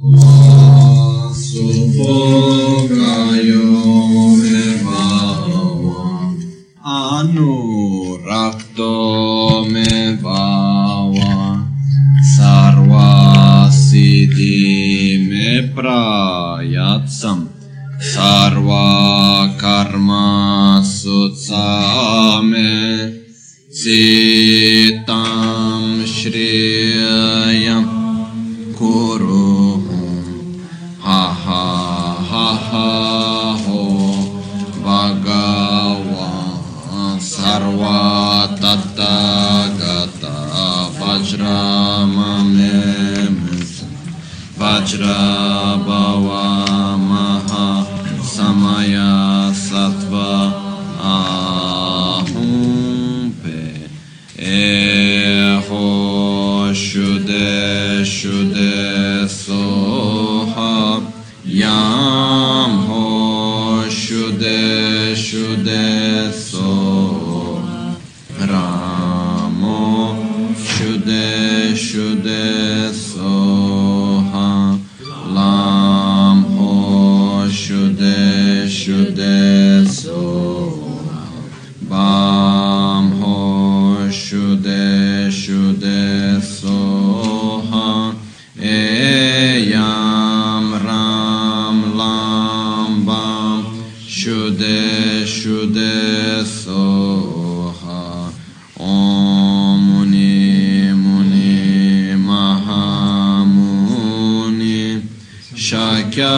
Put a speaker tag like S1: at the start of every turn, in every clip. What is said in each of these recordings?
S1: Oh, so far.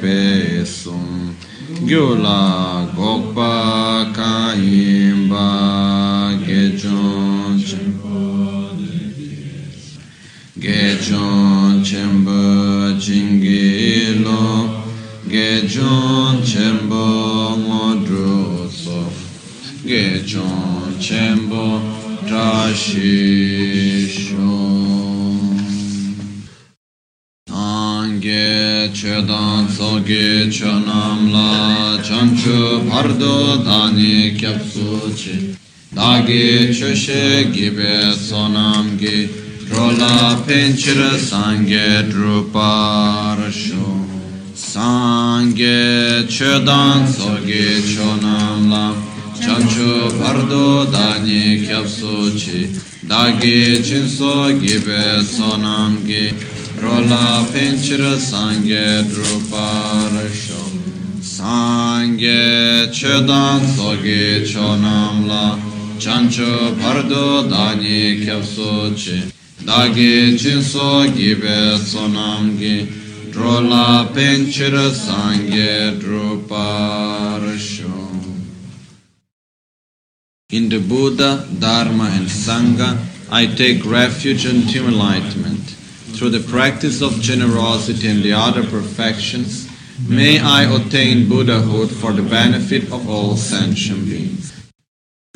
S1: pesum. Gyula chanchu pardo dani kyapsuchi Dagi chushe gibe sonam gi. Rola pinchira sange druparasho Sange chedan soge chonam la. Chanchu pardo dani kyapsuchi Dagi chinso gibe sonam gi. Rola pinchira sange druparasho Chedan soge chonam la Chancho pardo dani chinso gibe sonam gi Rola pinchira sange druparasho In the Buddha, Dharma, and Sangha, I take refuge until enlightenment. Through the practice of generosity and the other perfections, may I attain Buddhahood for the benefit of all sentient beings.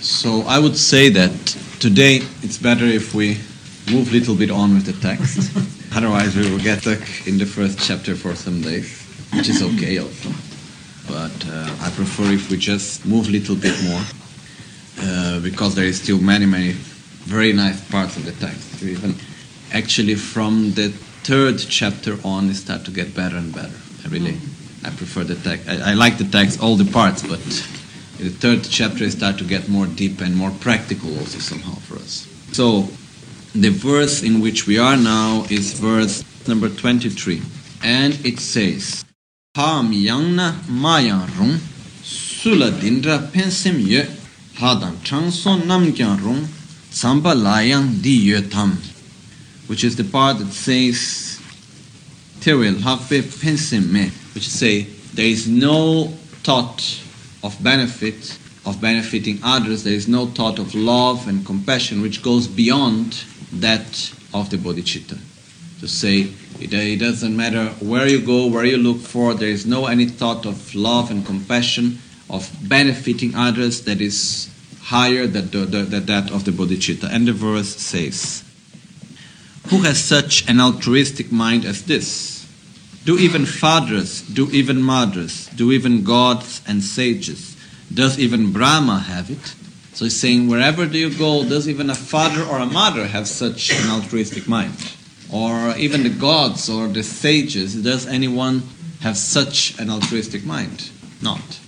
S1: So I would say that today it's better if we move a little bit on with the text. Otherwise, we will get stuck in the first chapter for some days, which is okay also. But uh, I prefer if we just move a little bit more uh, because there is still many, many very nice parts of the text. Even actually from the third chapter on, it start to get better and better. Really, I prefer the text. I, I like the text, all the parts, but the third chapter, it start to get more deep and more practical also somehow for us. So, the verse in which we are now is verse number 23. And it says, Ham yangna mayan rung, sula dindra pensim ye, hadam changson nam kyan rung, tsamba layang di ye tam. Which is the part that says, Terwel hakpe pensim me, which is say, there is no thought of benefit of benefiting others, there is no thought of love and compassion which goes beyond that of the bodhicitta. To say it, it doesn't matter where you go, where you look for, there is no any thought of love and compassion, of benefiting others that is higher than, the, than that of the bodhicitta. And the verse says, Who has such an altruistic mind as this? Do even fathers, do even mothers, do even gods and sages, does even Brahma have it? So he's saying, wherever do you go, does even a father or a mother have such an altruistic mind? Or even the gods or the sages, does anyone have such an altruistic mind? Not.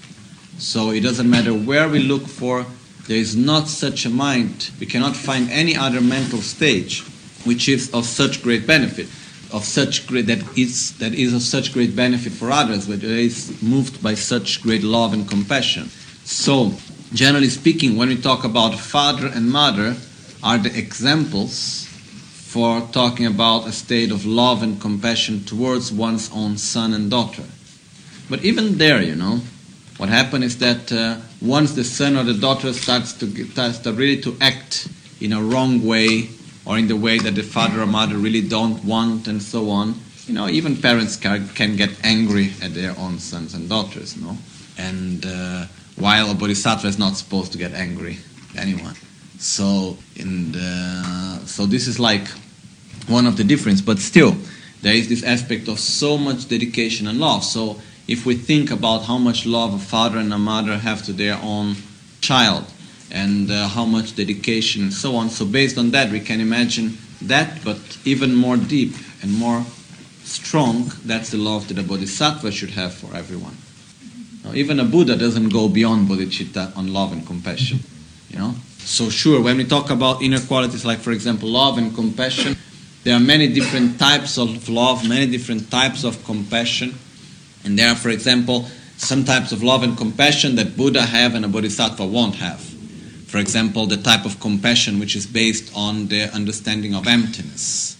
S1: So it doesn't matter where we look for, there is not such a mind. We cannot find any other mental stage which is of such great benefit, of such great that is that is of such great benefit for others, but is moved by such great love and compassion. So, generally speaking, when we talk about father and mother, are the examples for talking about a state of love and compassion towards one's own son and daughter. But even there, you know, what happens is that uh, once the son or the daughter starts to, starts to really to act in a wrong way or in the way that the father or mother really don't want and so on, you know, even parents can, can get angry at their own sons and daughters, no? And uh, while a bodhisattva is not supposed to get angry at anyone. So, in the, so this is like one of the difference, but still, there is this aspect of so much dedication and love. So, if we think about how much love a father and a mother have to their own child, and uh, how much dedication and so on, so based on that, we can imagine that, but even more deep and more strong, that's the love that a bodhisattva should have for everyone. Now, even a Buddha doesn't go beyond bodhicitta on love and compassion. You know? So sure, when we talk about inner qualities like for example love and compassion, there are many different types of love, many different types of compassion. And there are, for example, some types of love and compassion that Buddha have and a bodhisattva won't have. For example, the type of compassion which is based on the understanding of emptiness.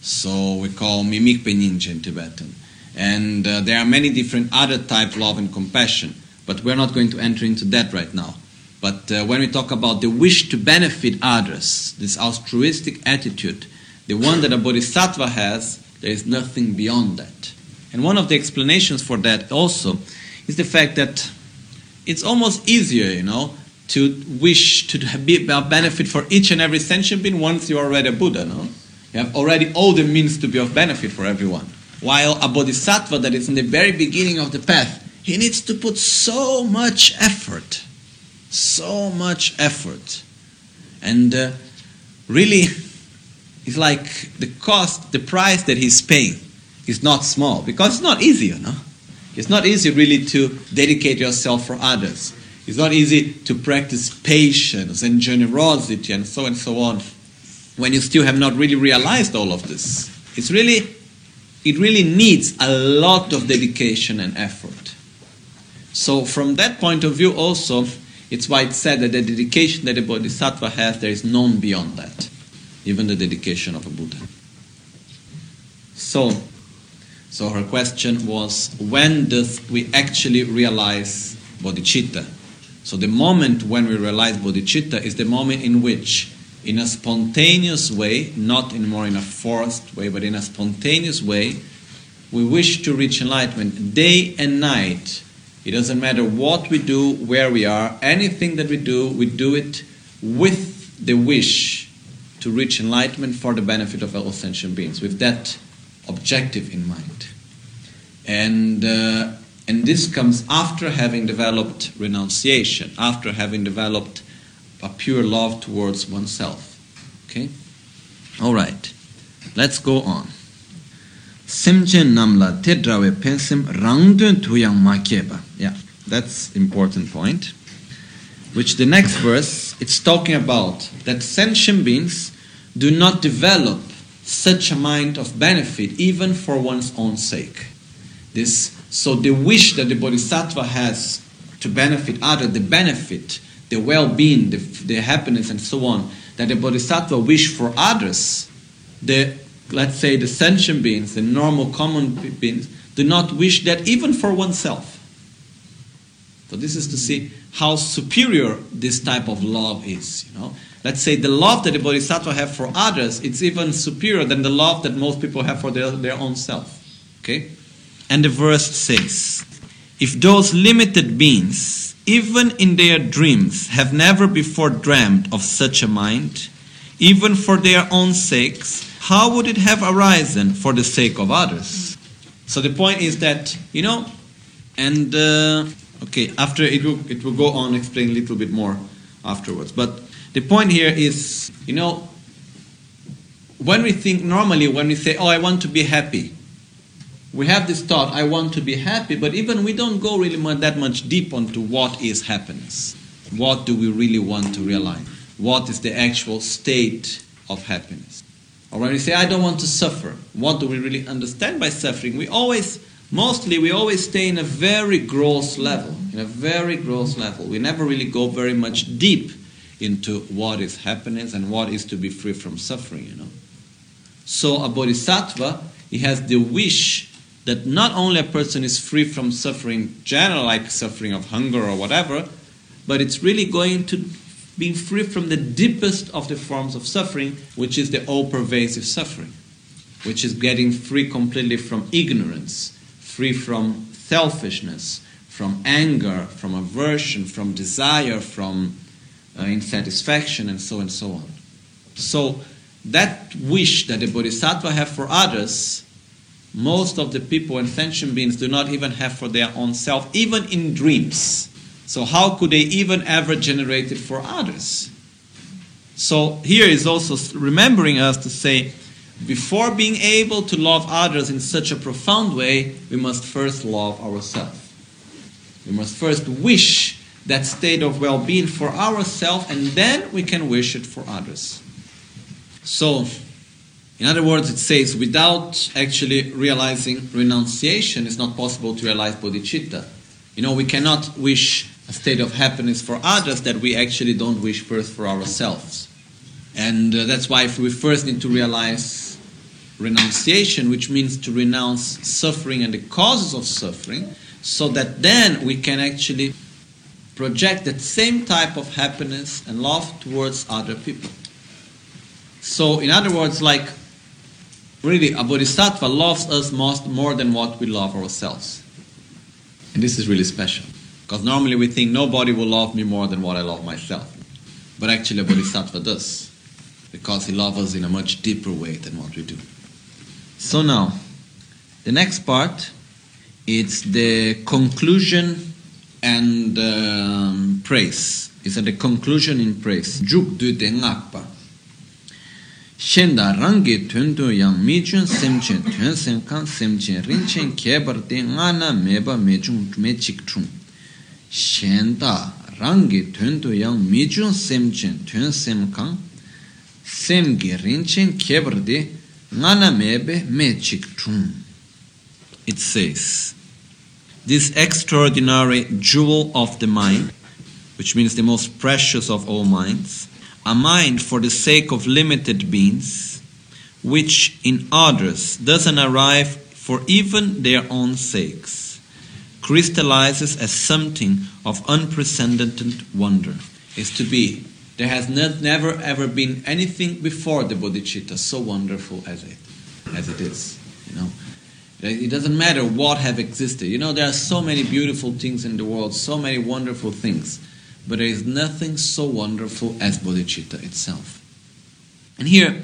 S1: So we call mimik peninja in Tibetan. And uh, there are many different other types of love and compassion, but we're not going to enter into that right now. But uh, when we talk about the wish to benefit others, this altruistic attitude, the one that a bodhisattva has, there is nothing beyond that. And one of the explanations for that also is the fact that it's almost easier, you know, to wish to be a benefit for each and every sentient being once you're already a Buddha, no? You have already all the means to be of benefit for everyone. While a bodhisattva that is in the very beginning of the path, he needs to put so much effort, so much effort. And uh, really, it's like the cost, the price that he's paying is not small because it's not easy, you know. It's not easy really to dedicate yourself for others. It's not easy to practice patience and generosity and so and so on when you still have not really realized all of this. It's really, it really needs a lot of dedication and effort. So from that point of view also, it's why it's said that the dedication that a bodhisattva has, there is none beyond that, even the dedication of a Buddha. So, so her question was, when does we actually realize bodhicitta? So the moment when we realize bodhicitta is the moment in which, in a spontaneous way, not in more in a forced way, but in a spontaneous way, we wish to reach enlightenment day and night. It doesn't matter what we do, where we are, anything that we do, we do it with the wish to reach enlightenment for the benefit of all sentient beings, with that objective in mind. And, uh, and this comes after having developed renunciation, after having developed a pure love towards oneself. Okay? All right. Let's go on. Simchen namla tedrawe pensim rangdun tuyang makeba. Yeah, that's important point. Which the next verse, it's talking about that sentient beings do not develop such a mind of benefit even for one's own sake. This, so the wish that the bodhisattva has to benefit other, the benefit, the well-being, the, the happiness, and so on, that the bodhisattva wish for others, the let's say the sentient beings, the normal common beings, do not wish that even for oneself. So this is to see how superior this type of love is. You know, let's say the love that the bodhisattva have for others, it's even superior than the love that most people have for their, their own self. Okay, and the verse says, if those limited beings, even in their dreams, have never before dreamed of such a mind, even for their own sakes, how would it have arisen for the sake of others? So the point is that you know, and uh, okay, after it will it will go on explain a little bit more afterwards. But the point here is, you know, when we think normally when we say, "Oh, I want to be happy," we have this thought, "I want to be happy," but even we don't go really much, that much deep onto what is happiness. What do we really want to realize? What is the actual state of happiness? Or when we say, I don't want to suffer, what do we really understand by suffering? We always, mostly, we always stay in a very gross level, in a very gross level. We never really go very much deep into what is happiness and what is to be free from suffering, you know. So a bodhisattva, he has the wish that not only a person is free from suffering, general like suffering of hunger or whatever, but it's really going to being free from the deepest of the forms of suffering, which is the all pervasive suffering, which is getting free completely from ignorance, free from selfishness, from anger, from aversion, from desire, from uh, insatisfaction, and so and so on. So, that wish that the bodhisattva have for others, most of the people and sentient beings do not even have for their own self, even in dreams. So, how could they even ever generate it for others? So, here is also remembering us to say, before being able to love others in such a profound way, we must first love ourselves. We must first wish that state of well being for ourselves, and then we can wish it for others. So, in other words, it says without actually realizing renunciation, it's not possible to realize bodhicitta. You know, we cannot wish a state of happiness for others that we actually don't wish first for ourselves. And uh, that's why we first need to realize renunciation, which means to renounce suffering and the causes of suffering, so that then we can actually project that same type of happiness and love towards other people. So, in other words, like really, a bodhisattva loves us most, more than what we love ourselves. And this is really special. Because normally we think nobody will love me more than what I love myself. But actually, a bodhisattva does. Because he loves us in a much deeper way than what we do. So now, the next part it's the conclusion and um, praise. It's at the conclusion in praise. Juk du Shenda rangi tundu yang mi chun semchen tuen sem kan semchen rinchen kebar de ngana meba mechung me chik chung. Shenda rangi tundu yang mi chun semchen tuen sem kan semgi rinchen kebar de ngana mebe me chik chung. It says, this extraordinary jewel of the mind, which means the most precious of all minds, a mind for the sake of limited beings, which in others doesn't arrive for even their own sakes, crystallizes as something of unprecedented wonder. Is to be. There has never ever been anything before the bodhicitta so wonderful as it, as it is. You know, it doesn't matter what have existed. You know, there are so many beautiful things in the world, so many wonderful things but there is nothing so wonderful as bodhicitta itself. And here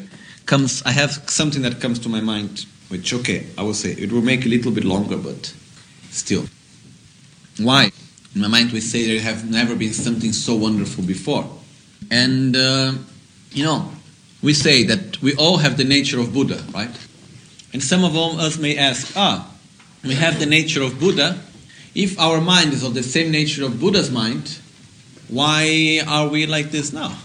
S1: comes, I have something that comes to my mind, which, okay, I will say, it will make a little bit longer, but still. Why? In my mind, we say there have never been something so wonderful before. And, uh, you know, we say that we all have the nature of Buddha, right? And some of us may ask, ah, we have the nature of Buddha. If our mind is of the same nature of Buddha's mind, why are we like this now?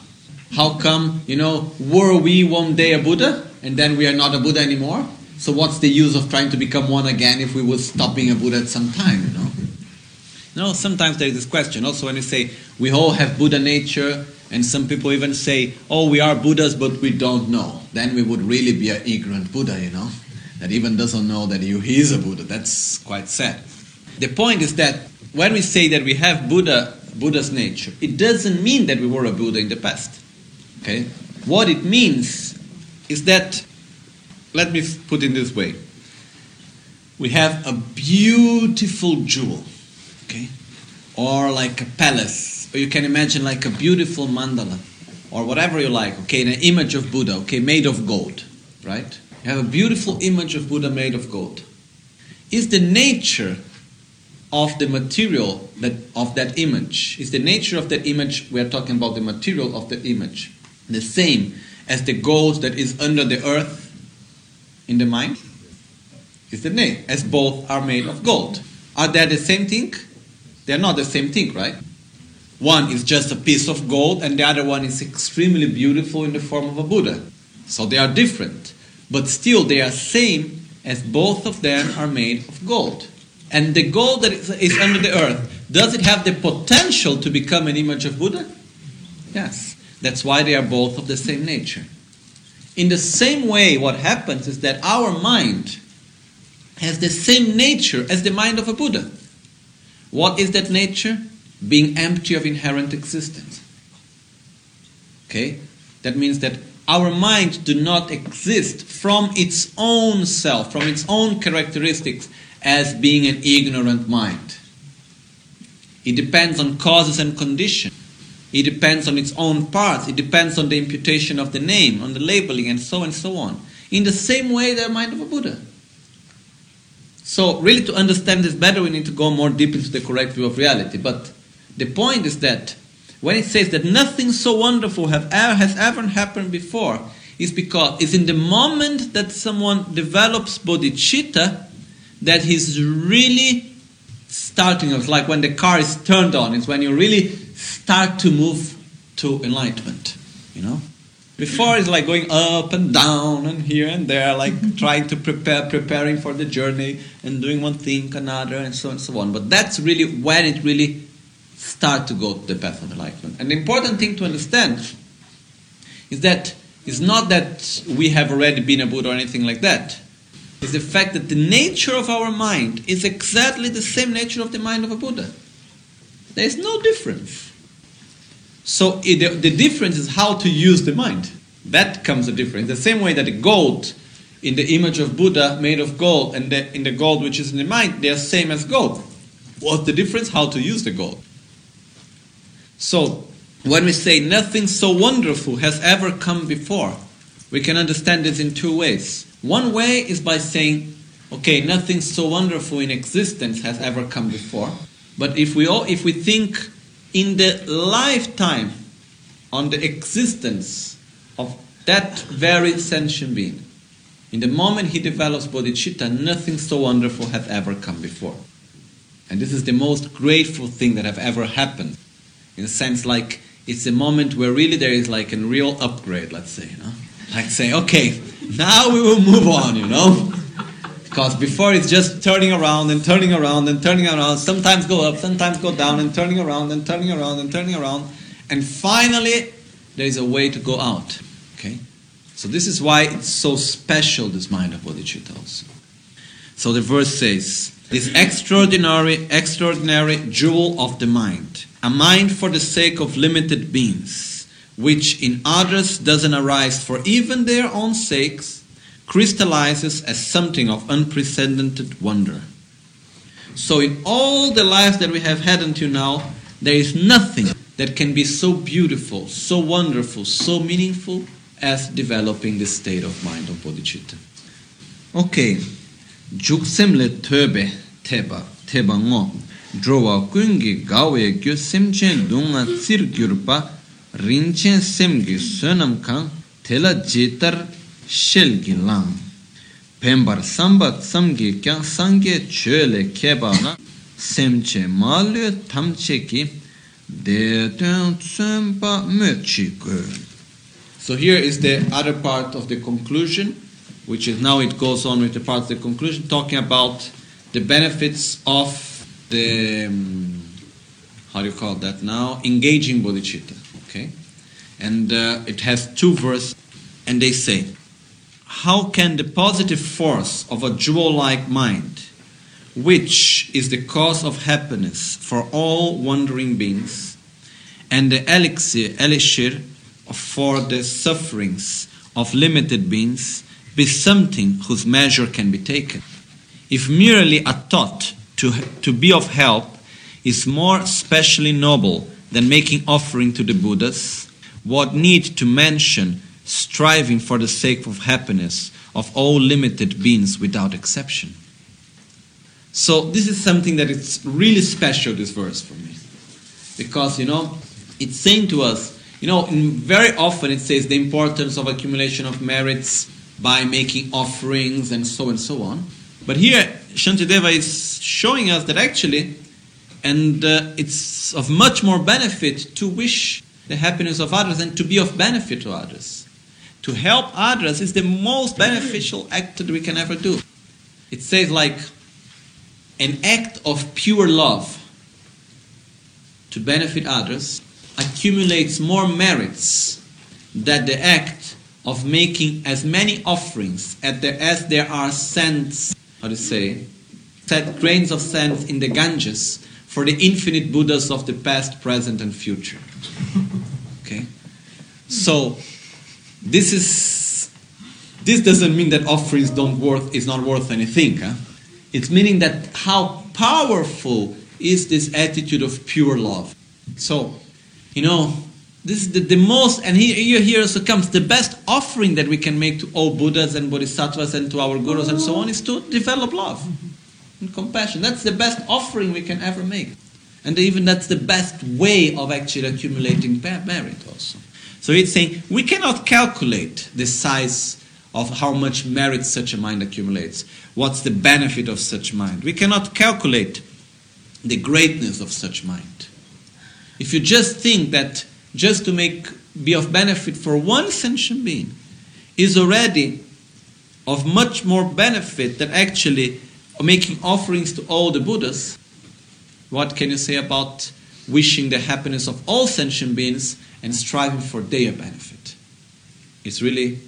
S1: How come, you know, were we one day a Buddha and then we are not a Buddha anymore? So what's the use of trying to become one again if we would stop being a Buddha at some time, you know? No, sometimes there is this question. Also, when you say we all have Buddha nature, and some people even say, oh, we are Buddhas, but we don't know. Then we would really be an ignorant Buddha, you know, that even doesn't know that he is a Buddha. That's quite sad. The point is that when we say that we have Buddha, Buddha's nature, it doesn't mean that we were a Buddha in the past. Okay? What it means is that, let me put it this way. We have a beautiful jewel, okay? Or like a palace, or you can imagine like a beautiful mandala, or whatever you like, okay? An image of Buddha, okay, made of gold, right? You have a beautiful image of Buddha made of gold. Is the nature of the material that of that image. Is the nature of that image we are talking about the material of the image. The same as the gold that is under the earth in the mind is the name as both are made of gold. Are they the same thing? They're not the same thing right? One is just a piece of gold and the other one is extremely beautiful in the form of a buddha. So they are different but still they are same as both of them are made of gold and the gold that is under the earth, does it have the potential to become an image of Buddha? Yes. That's why they are both of the same nature. In the same way, what happens is that our mind has the same nature as the mind of a Buddha. What is that nature? Being empty of inherent existence. Okay? That means that our mind do not exist from its own self, from its own characteristics as being an ignorant mind. It depends on causes and conditions. It depends on its own parts. It depends on the imputation of the name, on the labeling, and so and so on. In the same way, the mind of a Buddha. So, really, to understand this better, we need to go more deep into the correct view of reality. But the point is that when it says that nothing so wonderful have ever, has ever happened before, is because it's in the moment that someone develops bodhicitta that he's really starting. It's like when the car is turned on. It's when you really start to move to enlightenment. You know. Before it's like going up and down and here and there, like trying to prepare, preparing for the journey and doing one thing, another, and so on and so on. But that's really when it really start to go to the path of enlightenment. And the important thing to understand is that it's not that we have already been a Buddha or anything like that is the fact that the nature of our mind is exactly the same nature of the mind of a Buddha. There is no difference. So it, the, difference is how to use the mind. That comes the difference. The same way that the gold in the image of Buddha made of gold and the, in the gold which is in the mind, they are same as gold. What's the difference? How to use the gold. So when we say nothing so wonderful has ever come before, we can understand this in two ways. One way is by saying, okay, nothing so wonderful in existence has ever come before. But if we all, if we think in the lifetime on the existence of that very sentient being, in the moment he develops bodhicitta, nothing so wonderful has ever come before. And this is the most grateful thing that have ever happened. In a sense, like it's a moment where really there is like a real upgrade, let's say, you know? Like say, okay, now we will move on, you know? Because before it's just turning around and turning around and turning around, sometimes go up, sometimes go down, and turning around and turning around and turning around. And finally, there is a way to go out. Okay? So this is why it's so special, this mind of bodhicitta also. So the verse says, this extraordinary, extraordinary jewel of the mind, a mind for the sake of limited beings which in others doesn't arise for even their own sakes, crystallizes as something of unprecedented wonder. So, in all the lives that we have had until now, there is nothing that can be so beautiful, so wonderful, so meaningful as developing the state of mind of bodhicitta. Okay, juksemle töbe teba teba ngo drowa kungi gawe gyo semchen dunga tsir rinchen semgi sonam kang tela jitar shelgi lang. Pembar samba samgi kyang sangye chöle keba na semche malyo tamche ki detun tsumpa möchi So here is the other part of the conclusion, which is now it goes on with the part of the conclusion, talking about the benefits of the, um, how do you call that now, engaging bodhicitta. Okay? And uh, it has two verses, and they say, How can the positive force of a jewel like mind, which is the cause of happiness for all wandering beings, and the elixir, elixir for the sufferings of limited beings, be something whose measure can be taken. If merely a thought to, to be of help is more specially noble than making offering to the Buddhas, what need to mention striving for the sake of happiness of all limited beings without exception? So this is something that is really special, this verse for me. Because, you know, it's saying to us, you know, very often it says the importance of accumulation of merits by making offerings and so and so on. But here, Shantideva is showing us that actually, and uh, it's of much more benefit to wish the happiness of others and to be of benefit to others. To help others is the most beneficial act that we can ever do. It says, like, an act of pure love to benefit others accumulates more merits than the act of making as many offerings as there, are sands, how to say, set grains of sand in the Ganges for the infinite Buddhas of the past, present, and future. Okay? So, this is this doesn't mean that offerings don't worth is not worth anything. Huh? It's meaning that how powerful is this attitude of pure love. So, you know, this is the, the most, and here, here, here also comes the best offering that we can make to all Buddhas and Bodhisattvas and to our gurus and so on is to develop love and compassion. That's the best offering we can ever make. And even that's the best way of actually accumulating merit also. So it's saying we cannot calculate the size of how much merit such a mind accumulates. What's the benefit of such mind? We cannot calculate the greatness of such mind. If you just think that just to make be of benefit for one sentient being is already of much more benefit than actually making offerings to all the Buddhas, what can you say about wishing the happiness of all sentient beings and striving for their benefit? It's really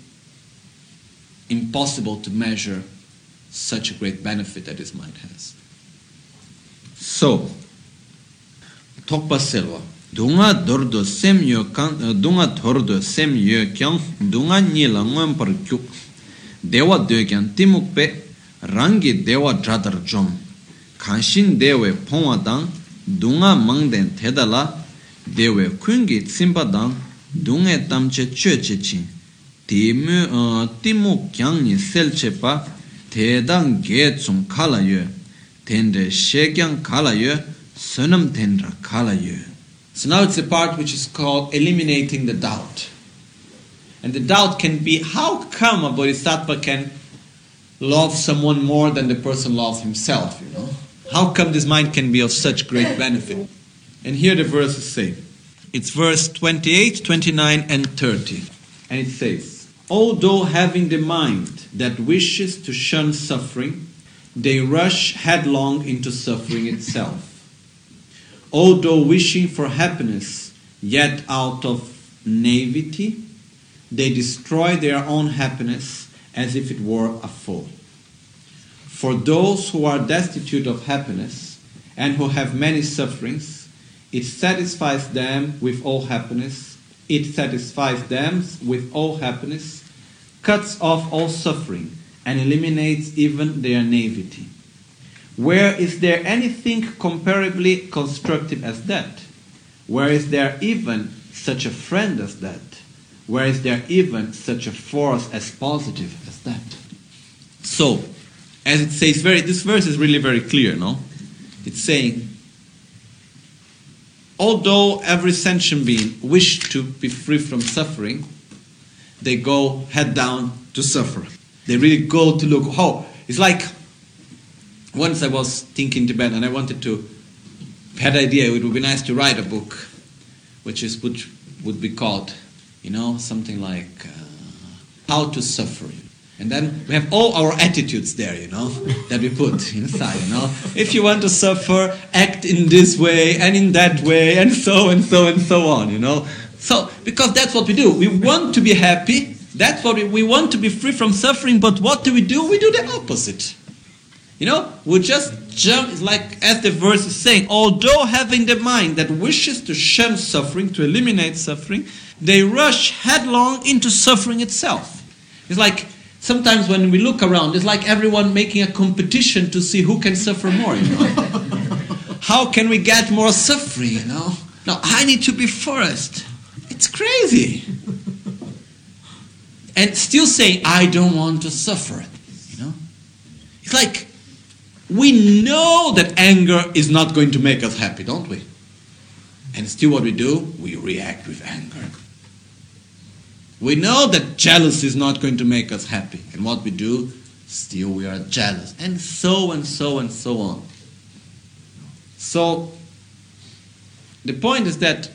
S1: impossible to measure such a great benefit that this mind has. So, Tokpa Selva. dunga dordo sem yo kan uh, dunga dordo sem yo kyang dunga ni la ngom par kyu dewa de kyan timuk pe rangi dewa dradar jom kanshin dewe pongwa dang dunga mangden thedala dewe kungi simba dang dunga tamche chö che chin timu timu uh, kyang ni sel che pa tedang ge chung kala yo tende she kyang kala yo sunam tendra kala yo So now it's the part which is called eliminating the doubt. And the doubt can be how come a bodhisattva can love someone more than the person loves himself, you know? How come this mind can be of such great benefit? And here the verses say. It's verse 28, 29, and 30. And it says, Although having the mind that wishes to shun suffering, they rush headlong into suffering itself although wishing for happiness, yet out of naivety, they destroy their own happiness as if it were a fool. For those who are destitute of happiness and who have many sufferings, it satisfies them with all happiness. It satisfies them with all happiness, cuts off all suffering, and eliminates even their naivety. Where is there anything comparably constructive as that? Where is there even such a friend as that? Where is there even such a force as positive that? So, as it says, very this verse is really very clear, no? It's saying, although every sentient being wish to be free from suffering, they go head down to suffer. They really go to look. Oh, it's like once I was thinking Tibet and I wanted to had idea it would be nice to write a book, which is which would be called, you know, something like uh, how to suffer. And then we have all our attitudes there, you know, that we put inside, you know. If you want to suffer, act in this way and in that way, and so and so and so on, you know. So, because that's what we do. We want to be happy. That's what we, we want to be free from suffering. But what do we do? We do the opposite. You know, we just jump, it's like as the verse is saying, although having the mind that wishes to shun suffering, to eliminate suffering, they rush headlong into suffering itself. It's like sometimes when we look around, it's like everyone making a competition to see who can suffer more. You know? How can we get more suffering? You know, now I need to be first. It's crazy. And still saying, I don't want to suffer. You know, it's like we know that anger is not going to make us happy, don't we? And still, what we do, we react with anger. We know that jealousy is not going to make us happy. And what we do, still we are jealous. And so and so and so on. So, the point is that,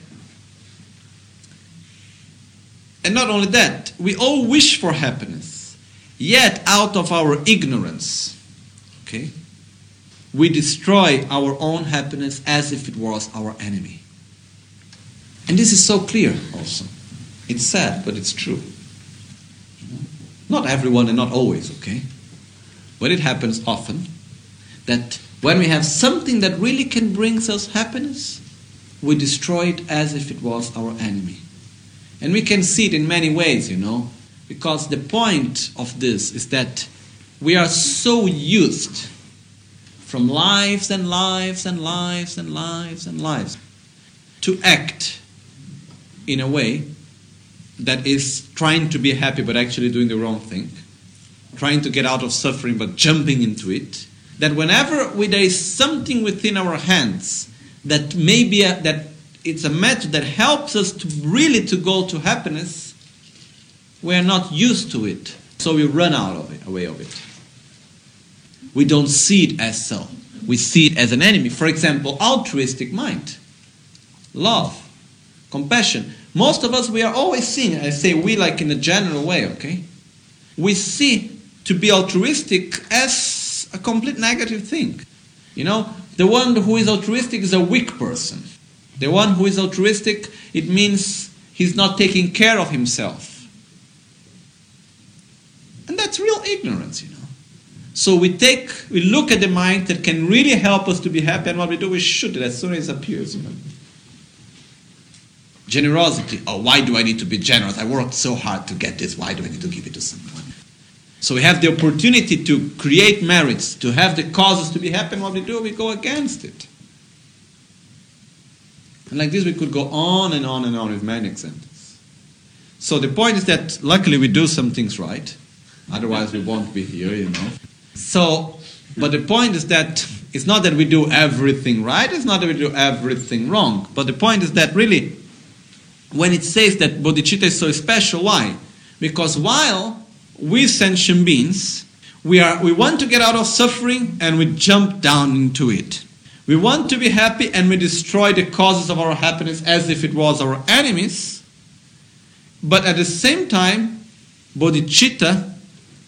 S1: and not only that, we all wish for happiness. Yet, out of our ignorance, okay, we destroy our own happiness as if it was our enemy. And this is so clear also. It's sad, but it's true. Not everyone and not always, okay? But it happens often that when we have something that really can bring us happiness, we destroy it as if it was our enemy. And we can see it in many ways, you know, because the point of this is that we are so used from lives and lives and lives and lives and lives to act in a way that is trying to be happy but actually doing the wrong thing, trying to get out of suffering but jumping into it. That whenever we, there is something within our hands that maybe a, that it's a method that helps us to really to go to happiness, we are not used to it, so we run out of it, away of it we don't see it as so. We see it as an enemy. For example, altruistic mind, love, compassion. Most of us, we are always seeing, I say we like in a general way, okay? We see to be altruistic as a complete negative thing. You know, the one who is altruistic is a weak person. The one who is altruistic, it means he's not taking care of himself. And that's real ignorance, you know. So we take, we look at the mind that can really help us to be happy, and what we do, we shoot it as soon as it appears. You know. Generosity. Oh, why do I need to be generous? I worked so hard to get this. Why do I need to give it to someone? So we have the opportunity to create merits, to have the causes to be happy, what we do, we go against it. And like this, we could go on and on and on with many examples. So the point is that luckily we do some things right. Otherwise, we won't be here, you know. So, but the point is that it's not that we do everything right, it's not that we do everything wrong. But the point is that really, when it says that bodhicitta is so special, why? Because while we sentient beings, we, are, we want to get out of suffering and we jump down into it. We want to be happy and we destroy the causes of our happiness as if it was our enemies. But at the same time, bodhicitta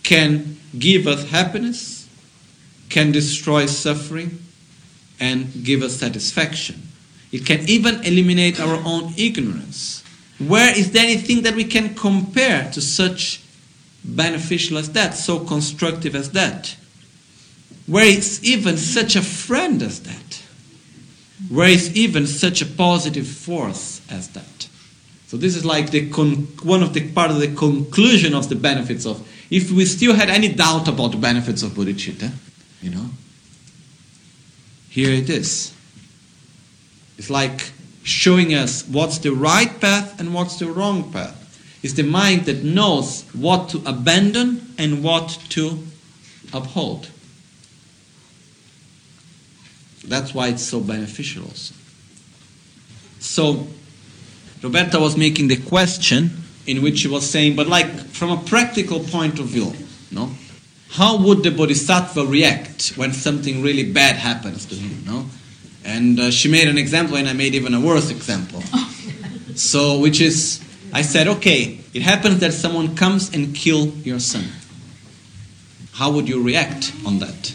S1: can give us happiness, can destroy suffering, and give us satisfaction. It can even eliminate our own ignorance. Where is there anything that we can compare to such beneficial as that, so constructive as that? Where is even such a friend as that? Where is even such a positive force as that? So this is like the con- one of the part of the conclusion of the benefits of if we still had any doubt about the benefits of bodhicitta, you know, here it is. It's like showing us what's the right path and what's the wrong path. It's the mind that knows what to abandon and what to uphold. That's why it's so beneficial also. So, Roberta was making the question in which she was saying, but like from a practical point of view, no? How would the bodhisattva react when something really bad happens to him, no? And uh, she made an example, and I made even a worse example. so, which is, I said, okay, it happens that someone comes and kill your son. How would you react on that?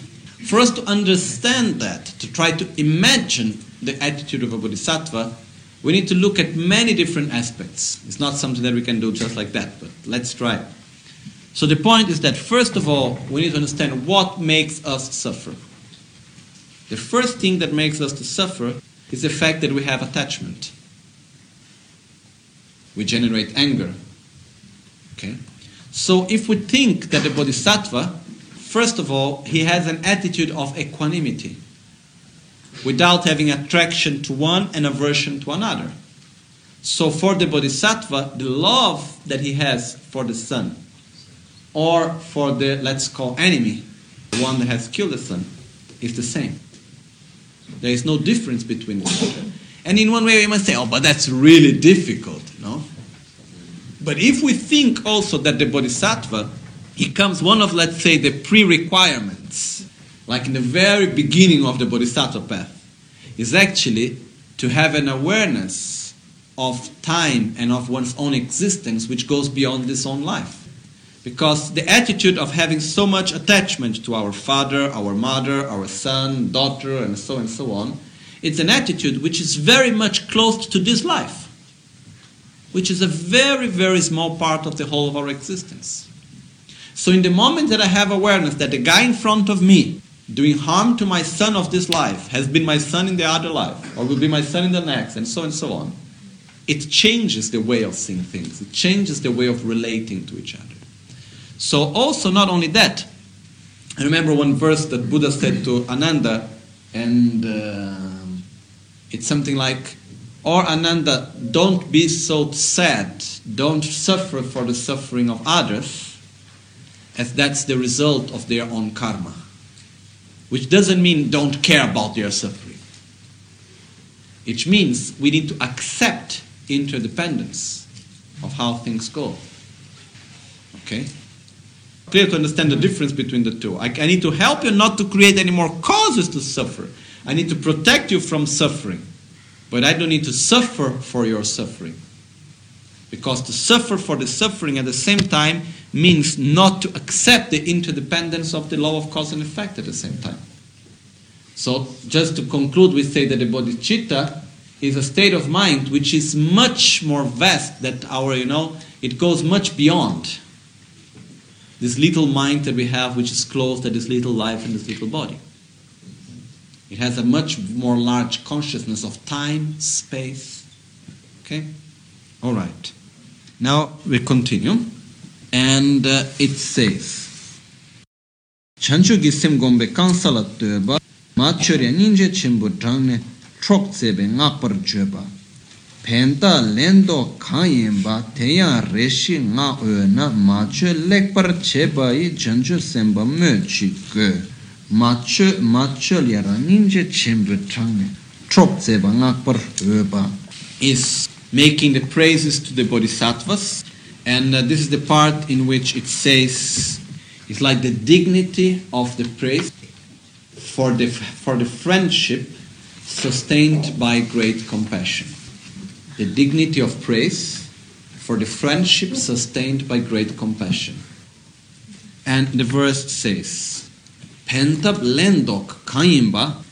S1: For us to understand that, to try to imagine the attitude of a bodhisattva, we need to look at many different aspects. It's not something that we can do just like that, but let's try. So the point is that first of all, we need to understand what makes us suffer. The first thing that makes us to suffer is the fact that we have attachment. We generate anger. Okay? So if we think that the bodhisattva, first of all, he has an attitude of equanimity without having attraction to one and aversion to another. So for the bodhisattva, the love that he has for the son, or for the, let's call enemy, the one that has killed the son, is the same. There is no difference between them. And in one way, we must say, oh, but that's really difficult, no? But if we think also that the bodhisattva, he comes one of, let's say, the pre-requirements, like in the very beginning of the bodhisattva path, is actually to have an awareness of time and of one's own existence which goes beyond this own life. Because the attitude of having so much attachment to our father, our mother, our son, daughter, and so and so on, it's an attitude which is very much close to this life, which is a very, very small part of the whole of our existence. So, in the moment that I have awareness that the guy in front of me doing harm to my son of this life has been my son in the other life, or will be my son in the next, and so and so on, it changes the way of seeing things. It changes the way of relating to each other. So, also, not only that, I remember one verse that Buddha said to Ananda, and uh, it's something like, Or Ananda, don't be so sad, don't suffer for the suffering of others, as that's the result of their own karma. Which doesn't mean don't care about their suffering. It means we need to accept interdependence of how things go. Okay? Clear to understand the difference between the two. I, I need to help you not to create any more causes to suffer. I need to protect you from suffering. But I don't need to suffer for your suffering. Because to suffer for the suffering at the same time means not to accept the interdependence of the law of cause and effect at the same time. So, just to conclude, we say that the bodhicitta is a state of mind which is much more vast that our, you know, it goes much beyond this little mind that we have, which is closed to this little life and this little body. It has a much more large consciousness of time, space. Okay? All right. Now we continue. And uh, it says Chanchu gisim gombe kansala töba ma chörya ninje chimbu changne chok tsebe ngakpar jöba penta lendo kanyemba teya reshi nga oyo na ma lekpar cheba i chanchu semba mö chi go ma chö ma ninje chimbu changne chok tseba ngakpar jöba is making the praises to the bodhisattvas. And uh, this is the part in which it says it's like the dignity of the praise for the, for the friendship sustained by great compassion. The dignity of praise for the friendship sustained by great compassion. And the verse says, Pentab lendok kayimba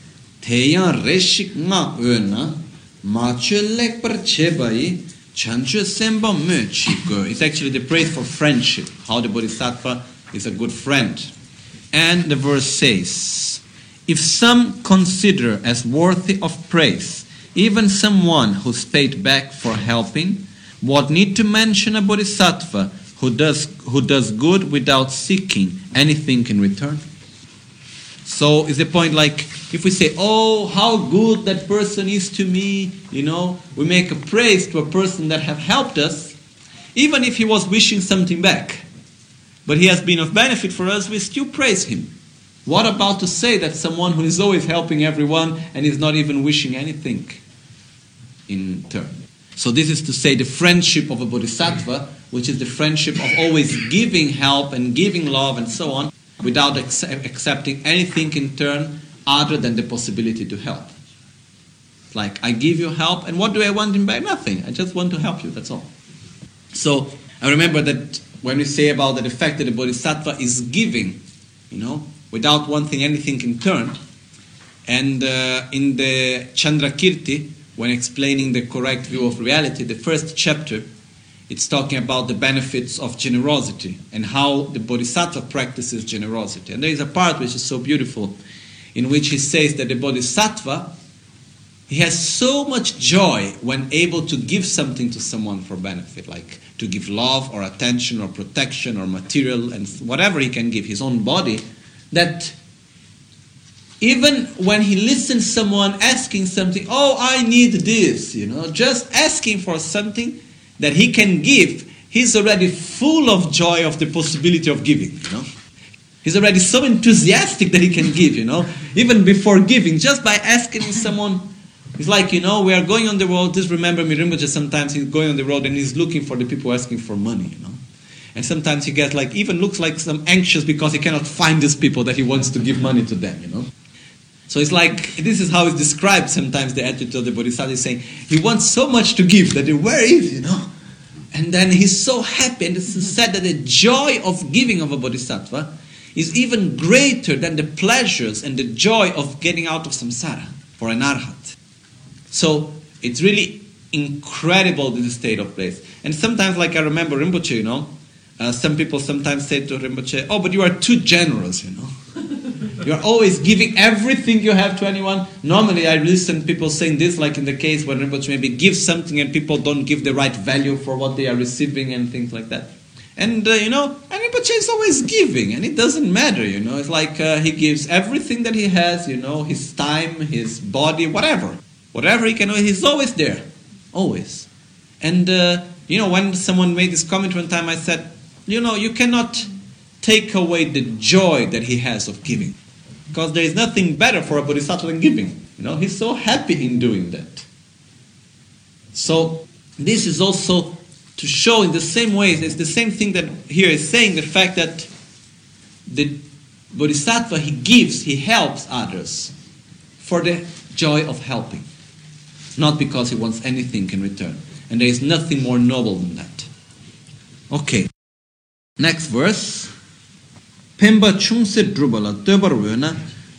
S1: teyan reshik nga öna mache lekper chebai Chanchu Semba Chiko. It's actually the praise for friendship, how the Bodhisattva is a good friend. And the verse says, If some consider as worthy of praise, even someone who's paid back for helping, what need to mention a Bodhisattva who does, who does good without seeking anything in return? So is the point like if we say, "Oh, how good that person is to me," you know, we make a praise to a person that have helped us, even if he was wishing something back, but he has been of benefit for us, we still praise him. What about to say that someone who is always helping everyone and is not even wishing anything in turn? So this is to say the friendship of a bodhisattva, which is the friendship of always giving help and giving love and so on without accepting anything in turn other than the possibility to help. Like, I give you help, and what do I want in back? Nothing. I just want to help you, that's all. So, I remember that when we say about the fact that the bodhisattva is giving, you know, without wanting anything in turn, and uh, in the Chandrakirti, when explaining the correct view of reality, the first chapter, it's talking about the benefits of generosity and how the bodhisattva practices generosity. And there is a part which is so beautiful
S2: in which he says that the bodhisattva he has so much joy when able to give something to someone for benefit, like to give love or attention or protection or material and whatever he can give his own body, that even when he listens someone asking something, oh, I need this, you know, just asking for something that he can give, he's already full of joy of the possibility of giving, you know. He's already so enthusiastic that he can give, you know, even before giving, just by asking someone it's like, you know, we are going on the road. Just remember me, sometimes he's going on the road and he's looking for the people asking for money, you know. And sometimes he gets like, even looks like some anxious because he cannot find these people that he wants to give money to them, you know. So it's like, this is how it's described sometimes the attitude of the Bodhisattva is saying, he wants so much to give that where is, you know. And then he's so happy, and it's said that the joy of giving of a Bodhisattva is even greater than the pleasures and the joy of getting out of samsara for an arhat. So it's really incredible this state of place. And sometimes, like I remember Rinpoche, you know, uh, some people sometimes say to Rinpoche, "Oh, but you are too generous," you know. You are always giving everything you have to anyone. Normally, I listen to people saying this, like in the case when Rinpoche maybe gives something and people don't give the right value for what they are receiving and things like that. And uh, you know, and Rinpoche is always giving, and it doesn't matter, you know. It's like uh, he gives everything that he has, you know, his time, his body, whatever. Whatever he can he's always there. Always. And, uh, you know, when someone made this comment one time, I said, you know, you cannot take away the joy that he has of giving. Because there is nothing better for a bodhisattva than giving. You know, he's so happy in doing that. So, this is also to show in the same ways, it's the same thing that here is saying the fact that the bodhisattva he gives, he helps others for the joy of helping not because he wants anything in return. And there is nothing more noble than that. Okay. Next verse. 펜바 충세 드르발라 떠버르나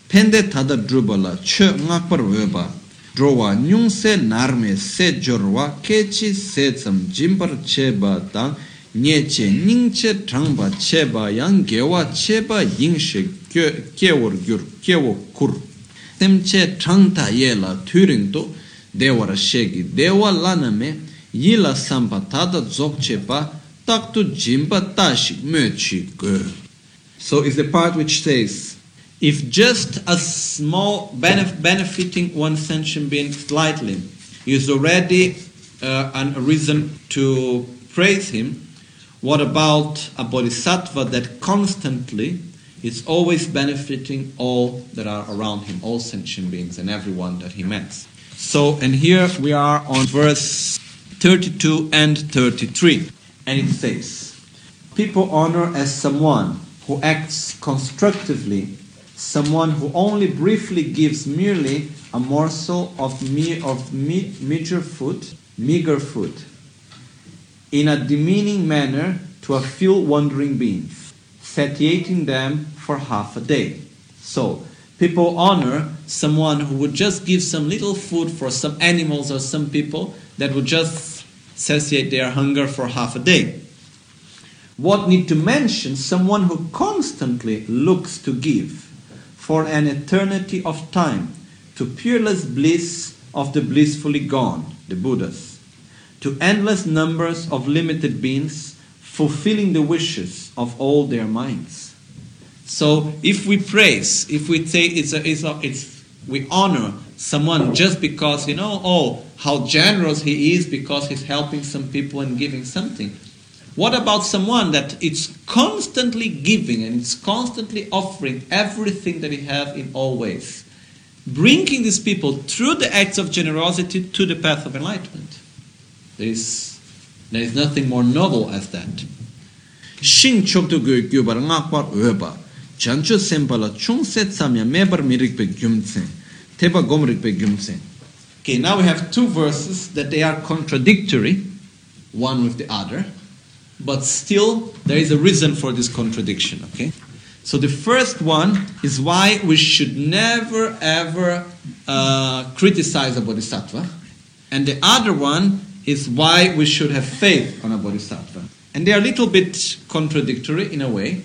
S2: 펜데 타다 드르발라 쳔 나퍼르바 드로와 뉴세 나르메 세저와 케치 세점 짐버 쳔바다
S1: 녜체 닝체 트랑바 쳔바 양게와 쳔바 잉셰 게 게월 겨 게워 쿠르 템체 트랑타 예라 튜링도 데와라 셰기 데와 라나메
S2: yila sampa tada dzogche pa taktu jimpa tashik mö chi So it's the part which says, if just a small benef- benefiting one sentient being slightly is already uh, a reason to praise him, what about a bodhisattva that constantly is always benefiting all that are around him, all sentient beings and everyone that he meets? So, and here we are on verse 32 and 33. And it says, People honor as someone who acts constructively, someone who only briefly gives merely a morsel of, me, of me, meager food, meager food, in a demeaning manner to a few wandering beings, satiating them for half a day. So, people honor someone who would just give some little food for some animals or some people that would just satiate their hunger for half a day. What need to mention someone who constantly looks to give for an eternity of time to peerless bliss of the blissfully gone, the Buddhas, to endless numbers of limited beings fulfilling the wishes of all their minds so if we praise, if we say it's a, it's a, it's we honor someone just because you know, oh, how generous he is because he's helping some people and giving something. What about someone that it's constantly giving and it's constantly offering everything that he have in all ways, bringing these people through the acts of generosity to the path of enlightenment? There is, there is nothing more noble as that. jancho sempala chung set samya mebar mirikpe gyumtsen, teba gomrikpe gyumtsen. Okay, now we have two verses that they are contradictory, one with the other, but still there is a reason for this contradiction, okay? So the first one is why we should never ever uh, criticize a bodhisattva, and the other one is why we should have faith on a bodhisattva. And they are a little bit contradictory in a way,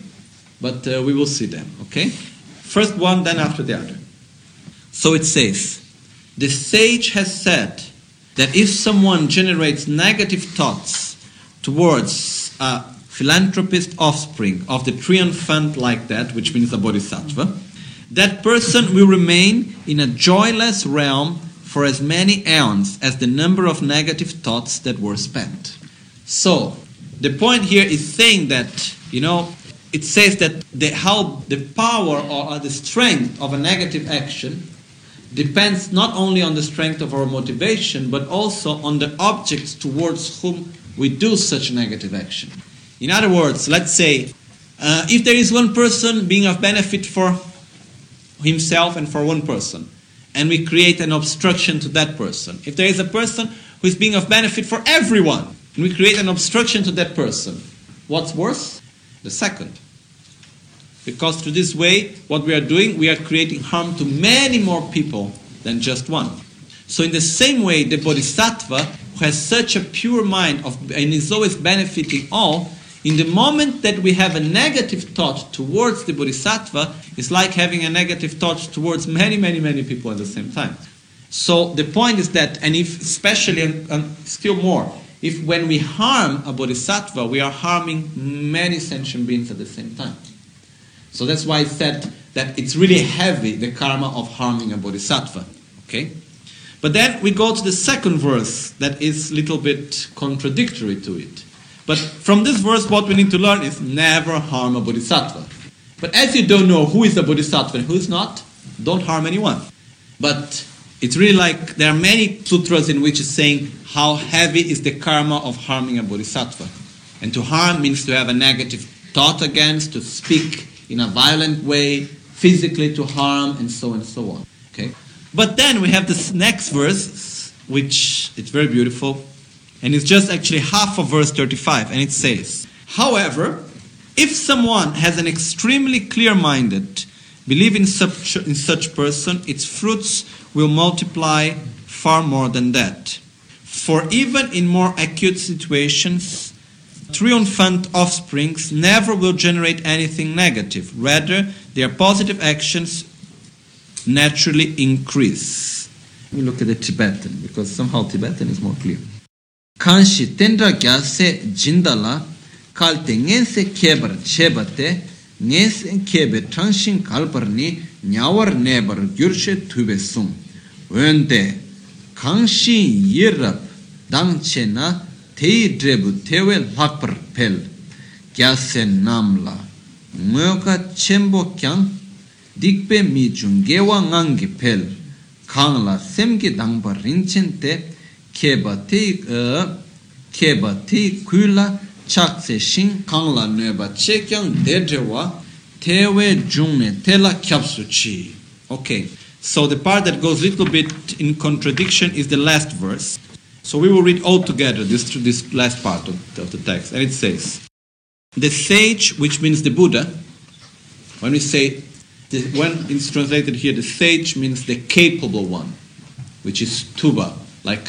S2: but uh, we will see them, okay? First one, then after the other. So it says, the sage has said that if someone generates negative thoughts towards a philanthropist offspring of the triumphant like that, which means a bodhisattva, that person will remain in a joyless realm for as many aeons as the number of negative thoughts that were spent. So, the point here is saying that, you know, it says that the, how the power or the strength of a negative action depends not only on the strength of our motivation, but also on the objects towards whom we do such negative action. In other words, let's say uh, if there is one person being of benefit for himself and for one person, and we create an obstruction to that person. If there is a person who is being of benefit for everyone, and we create an obstruction to that person, what's worse? The second. Because through this way, what we are doing, we are creating harm to many more people than just one. So, in the same way, the bodhisattva, has such a pure mind of, and is always benefiting all, in the moment that we have a negative thought towards the bodhisattva, it's like having a negative thought towards many, many, many people at the same time. So the point is that, and if especially, and still more, if when we harm a bodhisattva, we are harming many sentient beings at the same time. So that's why I said that it's really heavy, the karma of harming a bodhisattva. Okay? But then we go to the second verse that is a little bit contradictory to it. But from this verse, what we need to learn is never harm a bodhisattva. But as you don't know who is a bodhisattva and who is not, don't harm anyone. But it's really like there are many sutras in which it's saying how heavy is the karma of harming a bodhisattva. And to harm means to have a negative thought against, to speak in a violent way, physically to harm, and so and so on. Okay? But then we have this next verse, which it's very beautiful, and it's just actually half of verse 35, and it says, However, if someone has an extremely clear minded belief in such, in such person, its fruits will multiply far more than that. For even in more acute situations, triumphant offsprings never will generate anything negative. Rather, their positive actions naturally increase. Me look at the Tibetan because somehow Tibetan is more clear.
S1: Kanshi tendra gyase jindala kalte ngense kebar chebate ngense kebe transhin kalparni nyawar nebar gyurshe tube sum. Wende kanshi yirab dangche na tei drebu tewe lakpar pel gyase namla ngoka chembo kyang dikpe mi chungewa ngangi pel kangla semgi dangpa rinchen keba te keba te kuila chakse shin kangla neba che kyang dedrewa tewe jungne tela kyapsu chi
S2: okay so the part that goes a little bit in contradiction is the last verse. So we will read all together this this last part of, of the text and it says the sage which means the buddha when we say the, when it's translated here the sage means the capable one which is tuba like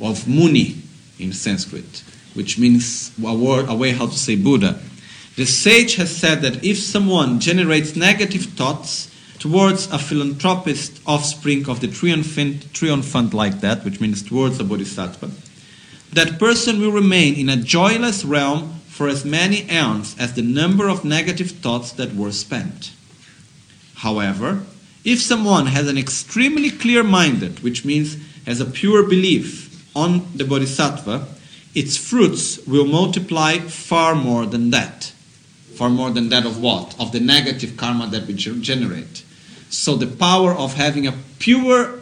S2: of Muni in Sanskrit, which means a word, a way how to say Buddha. The sage has said that if someone generates negative thoughts towards a philanthropist offspring of the triumphant, triumphant like that, which means towards a bodhisattva, that person will remain in a joyless realm for as many aeons as the number of negative thoughts that were spent. However, if someone has an extremely clear minded, which means has a pure belief on the bodhisattva, its fruits will multiply far more than that. Far more than that of what? Of the negative karma that we generate. So the power of having a pure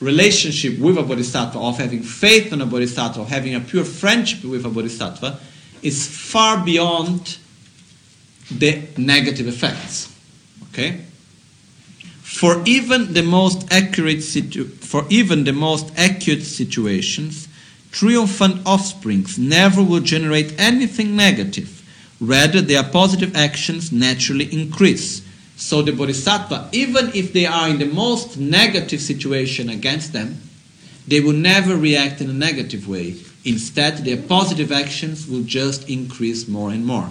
S2: relationship with a bodhisattva, of having faith in a bodhisattva, of having a pure friendship with a bodhisattva, is far beyond the negative effects. Okay? For even the most accurate situ- for even the most acute situations, triumphant offsprings never will generate anything negative. Rather, their positive actions naturally increase. So the bodhisattva, even if they are in the most negative situation against them, they will never react in a negative way. Instead, their positive actions will just increase more and more.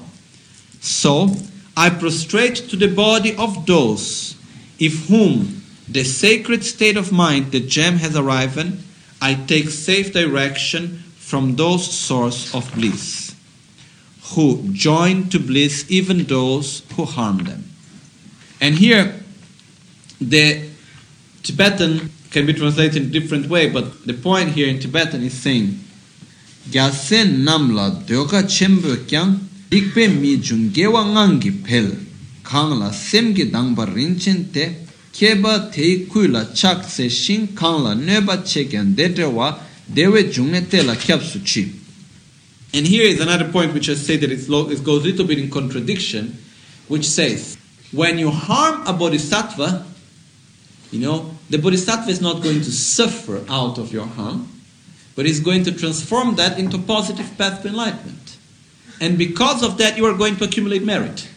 S2: So, I prostrate to the body of those if whom the sacred state of mind the gem has arrived I take safe direction from those source of bliss, who join to bliss even those who harm them. And here, the Tibetan can be translated in a different way, but the point here in Tibetan is saying, Gyasen namla dyoka chembo kyang ikpe mi jun gewa semgi dangba rinchen te keba kuila chak se dedewa dewe te la kyapsu chi. And here is another point which I say that it's it goes a little bit in contradiction, which says, when you harm a bodhisattva, you know, the bodhisattva is not going to suffer out of your harm, but is going to transform that into a positive path to enlightenment. And because of that, you are going to accumulate merit.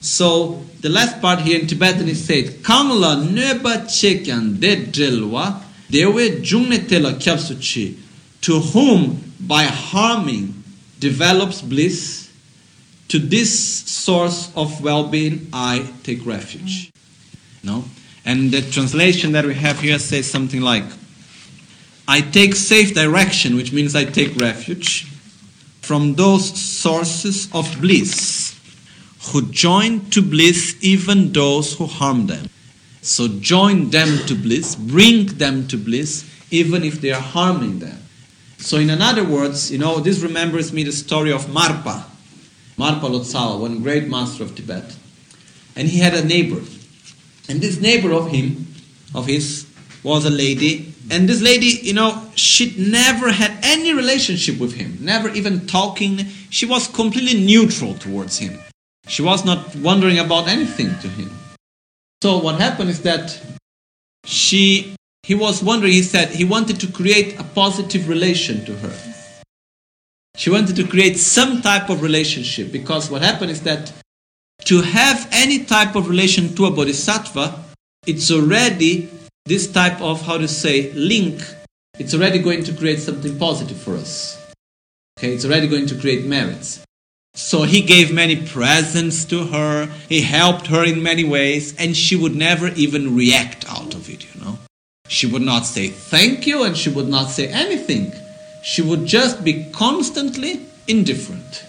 S2: So the last part here in Tibetan is said, Kangla neba chekyan de drilwa dewe jungne tela kyapsuchi, to whom by harming develops bliss, to this source of well-being I take refuge. No? And the translation that we have here says something like, I take safe direction, which means I take refuge from those sources of bliss who join to bliss even those who harm them. So join them to bliss, bring them to bliss, even if they are harming them. So, in other words, you know, this remembers me the story of Marpa, Marpa Lotsawa, one great master of Tibet. And he had a neighbor. And this neighbor of him, of his, was a lady. And this lady, you know, she never had any relationship with him, never even talking. She was completely neutral towards him. She was not wondering about anything to him. So what happened is that she he was wondering, he said he wanted to create a positive relation to her. She wanted to create some type of relationship because what happened is that to have any type of relation to a bodhisattva, it's already this type of, how to say, link, it's already going to create something positive for us. Okay, it's already going to create merits. So he gave many presents to her, he helped her in many ways, and she would never even react out of it, you know. She would not say thank you and she would not say anything. She would just be constantly indifferent.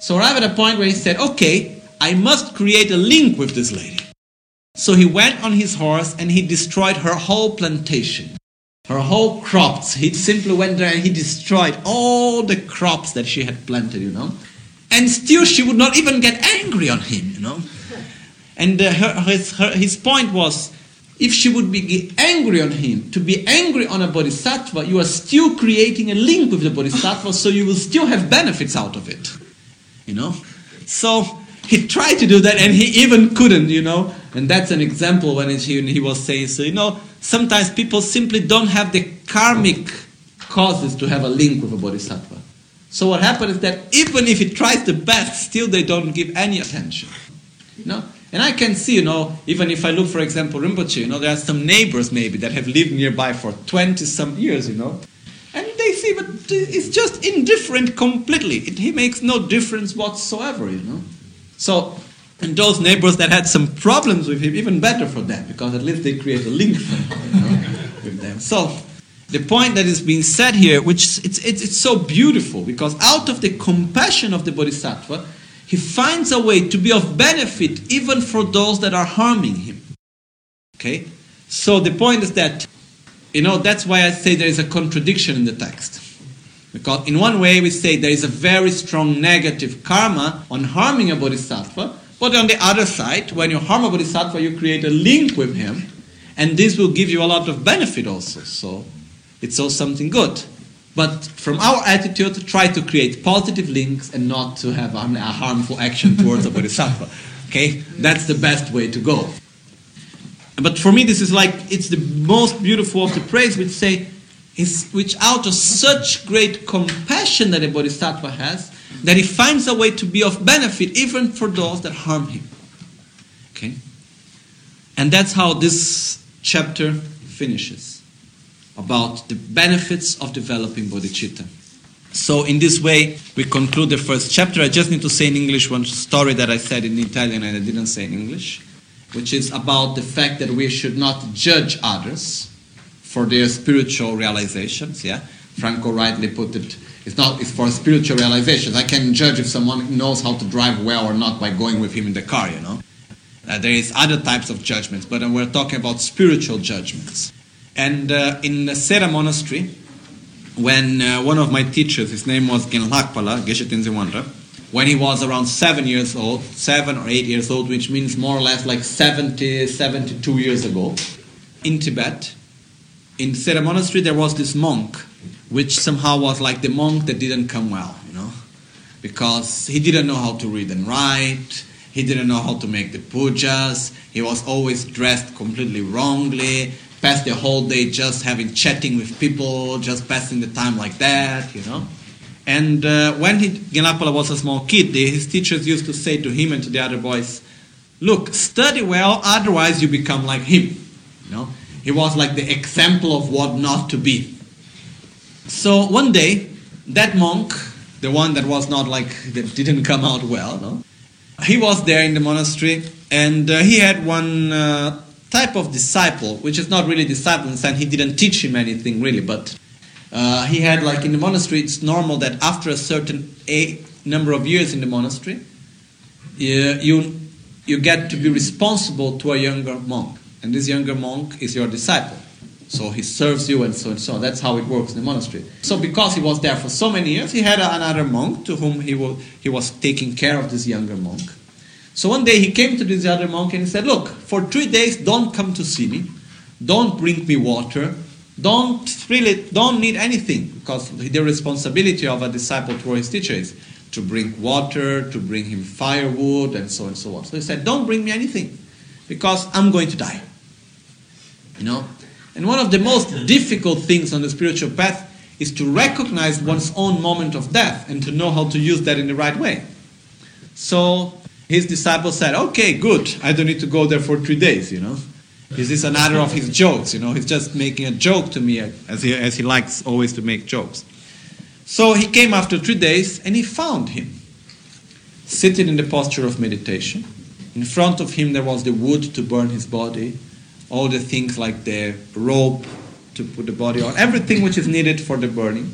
S2: So arrived at a point where he said, Okay, I must create a link with this lady. So he went on his horse and he destroyed her whole plantation, her whole crops. He simply went there and he destroyed all the crops that she had planted, you know. And still she would not even get angry on him, you know. And uh, her, his, her, his point was if she would be angry on him, to be angry on a bodhisattva, you are still creating a link with the bodhisattva, so you will still have benefits out of it. You know? So he tried to do that and he even couldn't, you know? And that's an example when he, he was saying, so, you know, sometimes people simply don't have the karmic causes to have a link with a bodhisattva. So what happens is that even if he tries the best, still they don't give any attention. You know? And I can see, you know, even if I look, for example, Rinpoche, you know, there are some neighbors maybe that have lived nearby for 20 some years, you know, and they see, but it's just indifferent completely. It, he makes no difference whatsoever, you know. So, and those neighbors that had some problems with him, even better for them, because at least they create a link you know, with them. So, the point that is being said here, which it's, it's, it's so beautiful, because out of the compassion of the Bodhisattva, he finds a way to be of benefit even for those that are harming him. Okay? So the point is that, you know, that's why I say there is a contradiction in the text. Because in one way we say there is a very strong negative karma on harming a bodhisattva, but on the other side, when you harm a bodhisattva, you create a link with him, and this will give you a lot of benefit also. So it's all something good. But from our attitude, try to create positive links and not to have a harmful action towards a bodhisattva. Okay? That's the best way to go. But for me, this is like, it's the most beautiful of the praise, which say, is, which out of such great compassion that a bodhisattva has, that he finds a way to be of benefit even for those that harm him. Okay? And that's how this chapter finishes about the benefits of developing bodhicitta. So, in this way, we conclude the first chapter. I just need to say in English one story that I said in Italian and I didn't say in English. which is about the fact that we should not judge others for their spiritual realizations. Yeah, Franco rightly put it. It's not. It's for spiritual realizations. I can judge if someone knows how to drive well or not by going with him in the car. You know, uh, there is other types of judgments, but we're talking about spiritual judgments. And uh, in the Sera monastery, when uh, one of my teachers, his name was Genlakpala, Geshe Tenzin Wangyal, when he was around seven years old, seven or eight years old, which means more or less like 70, 72 years ago, in Tibet, in Sera monastery, there was this monk, which somehow was like the monk that didn't come well, you know, because he didn't know how to read and write, he didn't know how to make the pujas, he was always dressed completely wrongly, passed the whole day just having chatting with people, just passing the time like that, you know. And uh, when he, was a small kid, his teachers used to say to him and to the other boys, "Look, study well, otherwise you become like him." You know, he was like the example of what not to be. So one day, that monk, the one that was not like that didn't come out well, no, he was there in the monastery, and uh, he had one uh, type of disciple, which is not really disciple sense he didn't teach him anything really, but uh, he had like in the monastery, it's normal that after a certain a number of years in the monastery, you you get to be responsible to a younger monk, and this younger monk is your disciple. So he serves you and so and so. That's how it works in the monastery. So because he was there for so many years, he had another monk to whom he was, he was taking care of this younger monk. So one day he came to this other monk and he said, Look, for three days don't come to see me, don't bring me water, don't really don't need anything because the responsibility of a disciple toward his teacher is to bring water, to bring him firewood, and so and so on. So he said, Don't bring me anything because I'm going to die. You know? And one of the most difficult things on the spiritual path is to recognize one's own moment of death and to know how to use that in the right way. So his disciples said, Okay, good, I don't need to go there for three days, you know. Is this another of his jokes? You know, he's just making a joke to me, as he, as he likes always to make jokes. So he came after three days and he found him sitting in the posture of meditation. In front of him, there was the wood to burn his body, all the things like the rope to put the body on, everything which is needed for the burning,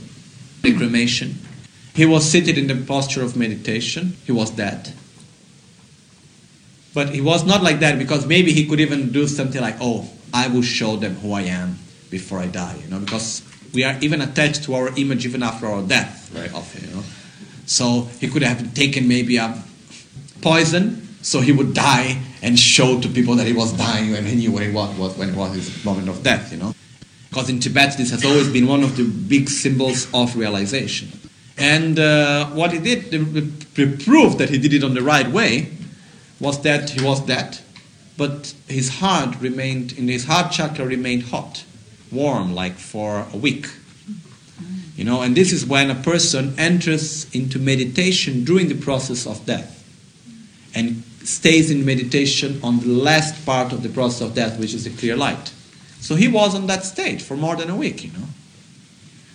S2: the cremation. He was seated in the posture of meditation. He was dead. But he was not like that because maybe he could even do something like, oh, I will show them who I am before I die, you know, because we are even attached to our image even after our death very often, you know. So he could have taken maybe a poison so he would die and show to people that he was dying when he knew when it was, when it was his moment of death, you know. Because in Tibet, this has always been one of the big symbols of realization. And uh, what he did, the, the proof that he did it on the right way, was that he was dead, but his heart remained, in his heart chakra remained hot, warm, like for a week. You know, and this is when a person enters into meditation during the process of death and stays in meditation on the last part of the process of death, which is the clear light. So he was on that state for more than a week, you know.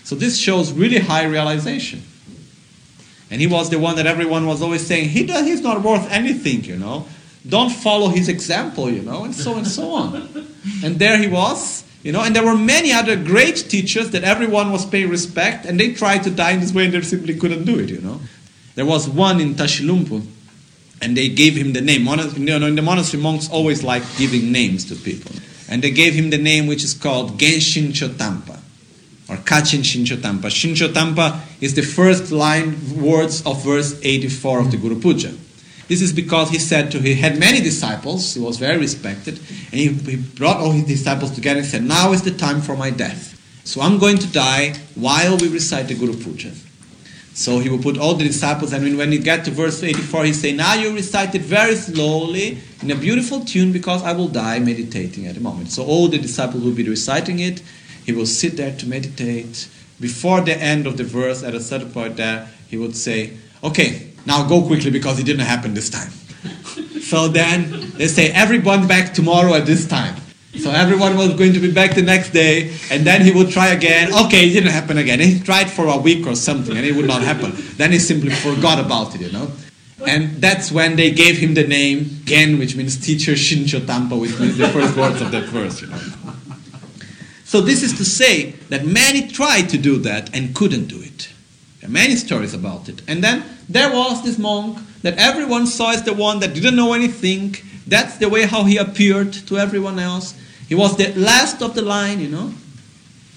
S2: So this shows really high realization. And he was the one that everyone was always saying, he does, he's not worth anything, you know. Don't follow his example, you know, and so and so on. and there he was, you know, and there were many other great teachers that everyone was paying respect, and they tried to die in this way and they simply couldn't do it, you know. There was one in Tashilhunpo, and they gave him the name. You know, in the monastery, monks always like giving names to people. And they gave him the name which is called Genshin Chotampa or Kachin Shinchotampa. Shinchotampa is the first line words of verse 84 of the Guru Puja. This is because he said to he had many disciples, he was very respected, and he, he brought all his disciples together and said, Now is the time for my death. So I'm going to die while we recite the Guru Puja. So he will put all the disciples, and when you get to verse 84, he say, Now you recite it very slowly in a beautiful tune because I will die meditating at the moment. So all the disciples will be reciting it, he will sit there to meditate. Before the end of the verse, at a certain point there, he would say, Okay, now go quickly because it didn't happen this time. so then they say, Everyone back tomorrow at this time. So everyone was going to be back the next day, and then he would try again. Okay, it didn't happen again. He tried for a week or something, and it would not happen. Then he simply forgot about it, you know. And that's when they gave him the name Gen, which means teacher Shincho Tampa, which means the first words of that verse. You know. So this is to say that many tried to do that and couldn't do it. There are many stories about it. And then there was this monk that everyone saw as the one that didn't know anything. That's the way how he appeared to everyone else. He was the last of the line, you know.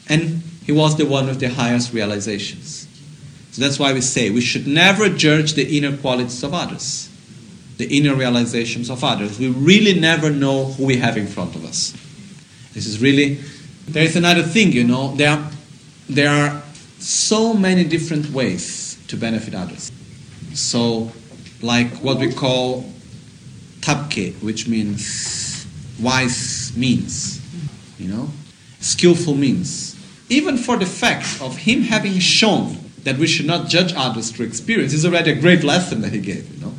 S2: And he was the one with the highest realizations. So that's why we say we should never judge the inner qualities of others, the inner realizations of others. We really never know who we have in front of us. This is really. There is another thing, you know. There are, there are so many different ways to benefit others. So, like what we call tapke, which means wise means, you know, skillful means. Even for the fact of him having shown that we should not judge others through experience is already a great lesson that he gave, you know.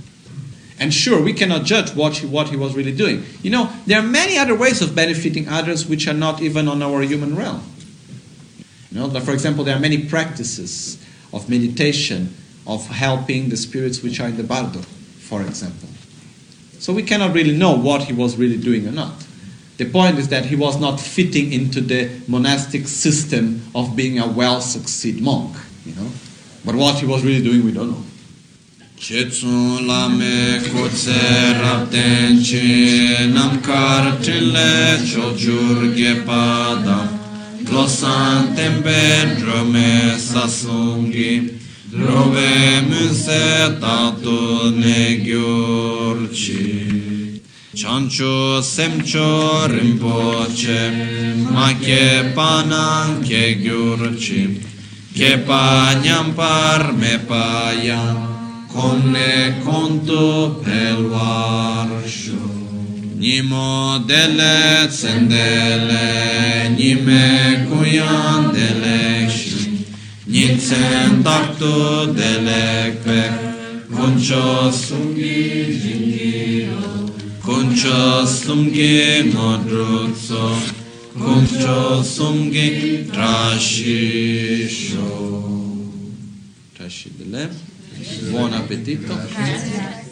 S2: And sure, we cannot judge what he, what he was really doing. You know, there are many other ways of benefiting others which are not even on our human realm. You know, for example, there are many practices of meditation, of helping the spirits which are in the bardo, for example. So we cannot really know what he was really doing or not. The point is that he was not fitting into the monastic system of being a well succeed monk, you know. But what he was really doing, we don't know.
S1: Chetsun lame kotse rapten chi nam kar trile chochur gepada glosan tembe drome sasungi drove muse tatu ne gyurchi Chancho Semcho Rinpoche, Makye Panan Kye gurci, Kye Panyam Par Me Payam, Konne Konto Pelvarsho. Nimo dele tsendele, nime kuyan delekshi, nitsen takto delekpek, koncho sungi jingi. kuncha sumge nodrutso, kuncha sumge trashisho. Trascidele, buon appetito. Grazie.